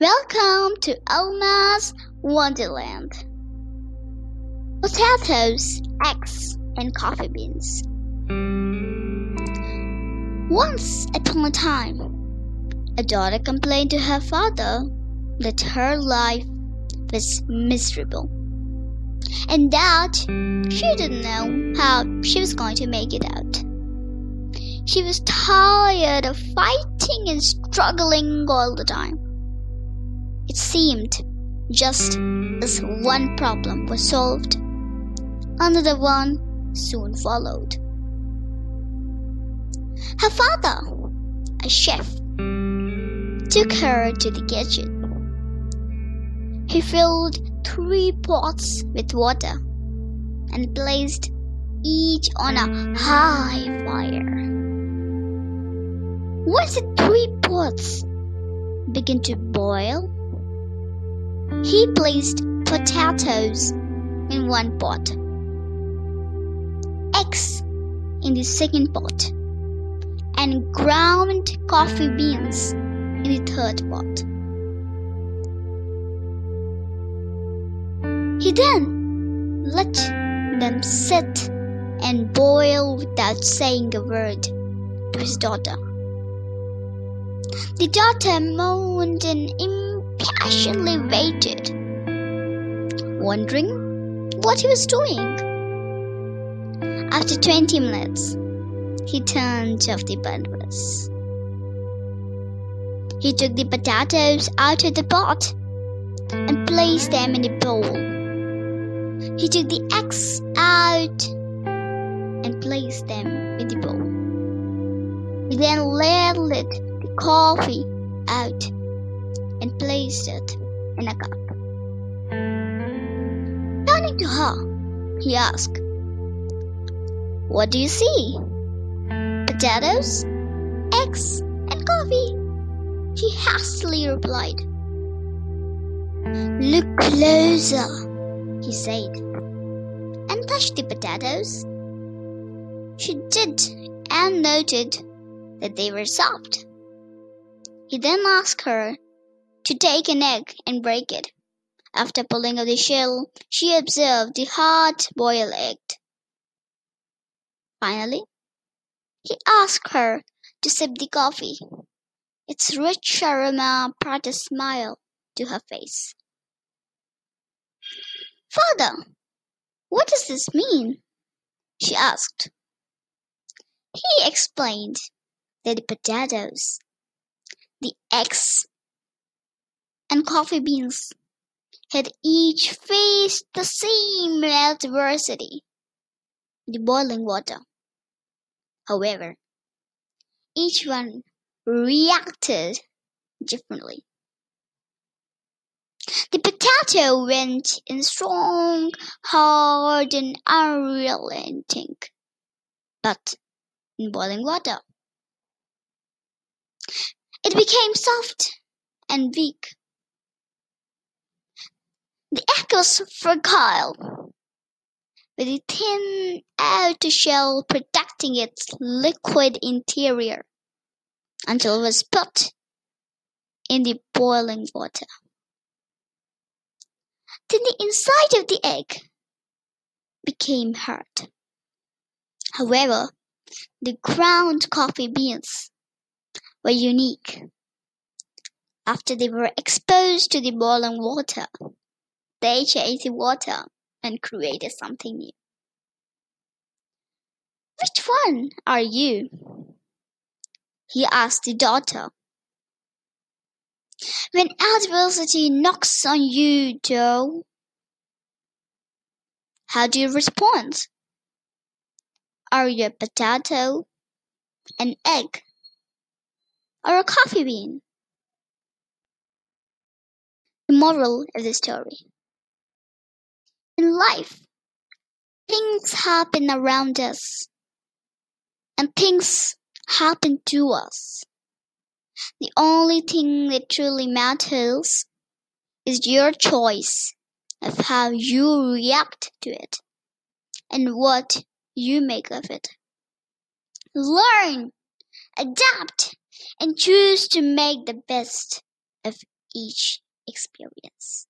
Welcome to Alma's Wonderland. Potatoes, eggs, and coffee beans. Once upon a time, a daughter complained to her father that her life was miserable and that she didn't know how she was going to make it out. She was tired of fighting and struggling all the time. It seemed just as one problem was solved, another one soon followed. Her father, a chef, took her to the kitchen. He filled three pots with water and placed each on a high fire. Once the three pots began to boil, he placed potatoes in one pot, eggs in the second pot, and ground coffee beans in the third pot. He then let them sit and boil without saying a word to his daughter. The daughter moaned and impatiently waited, wondering what he was doing. After twenty minutes, he turned off the burners. He took the potatoes out of the pot and placed them in a bowl. He took the eggs out and placed them in the bowl. He then ladled the coffee out and placed it in a cup. Turning to her, he asked, What do you see? Potatoes, eggs, and coffee. She hastily replied. Look closer, he said, and touched the potatoes. She did and noted that they were soft. He then asked her to take an egg and break it. After pulling out the shell, she observed the hard boiled egg. Finally, he asked her to sip the coffee. Its rich aroma brought a smile to her face. Father, what does this mean? she asked. He explained that the potatoes, the eggs, and coffee beans had each faced the same adversity the boiling water. However, each one reacted differently. The potato went in strong, hard, and unrelenting, but in boiling water. It became soft and weak. The egg was fragile, with a thin outer shell protecting its liquid interior until it was put in the boiling water. Then the inside of the egg became hard. However, the ground coffee beans were unique. After they were exposed to the boiling water, they changed the water and created something new. Which one are you? He asked the daughter. When adversity knocks on you, Joe, how do you respond? Are you a potato, an egg, or a coffee bean? The moral of the story. In life, things happen around us, and things happen to us. The only thing that truly matters is your choice of how you react to it and what you make of it. Learn, adapt, and choose to make the best of each experience.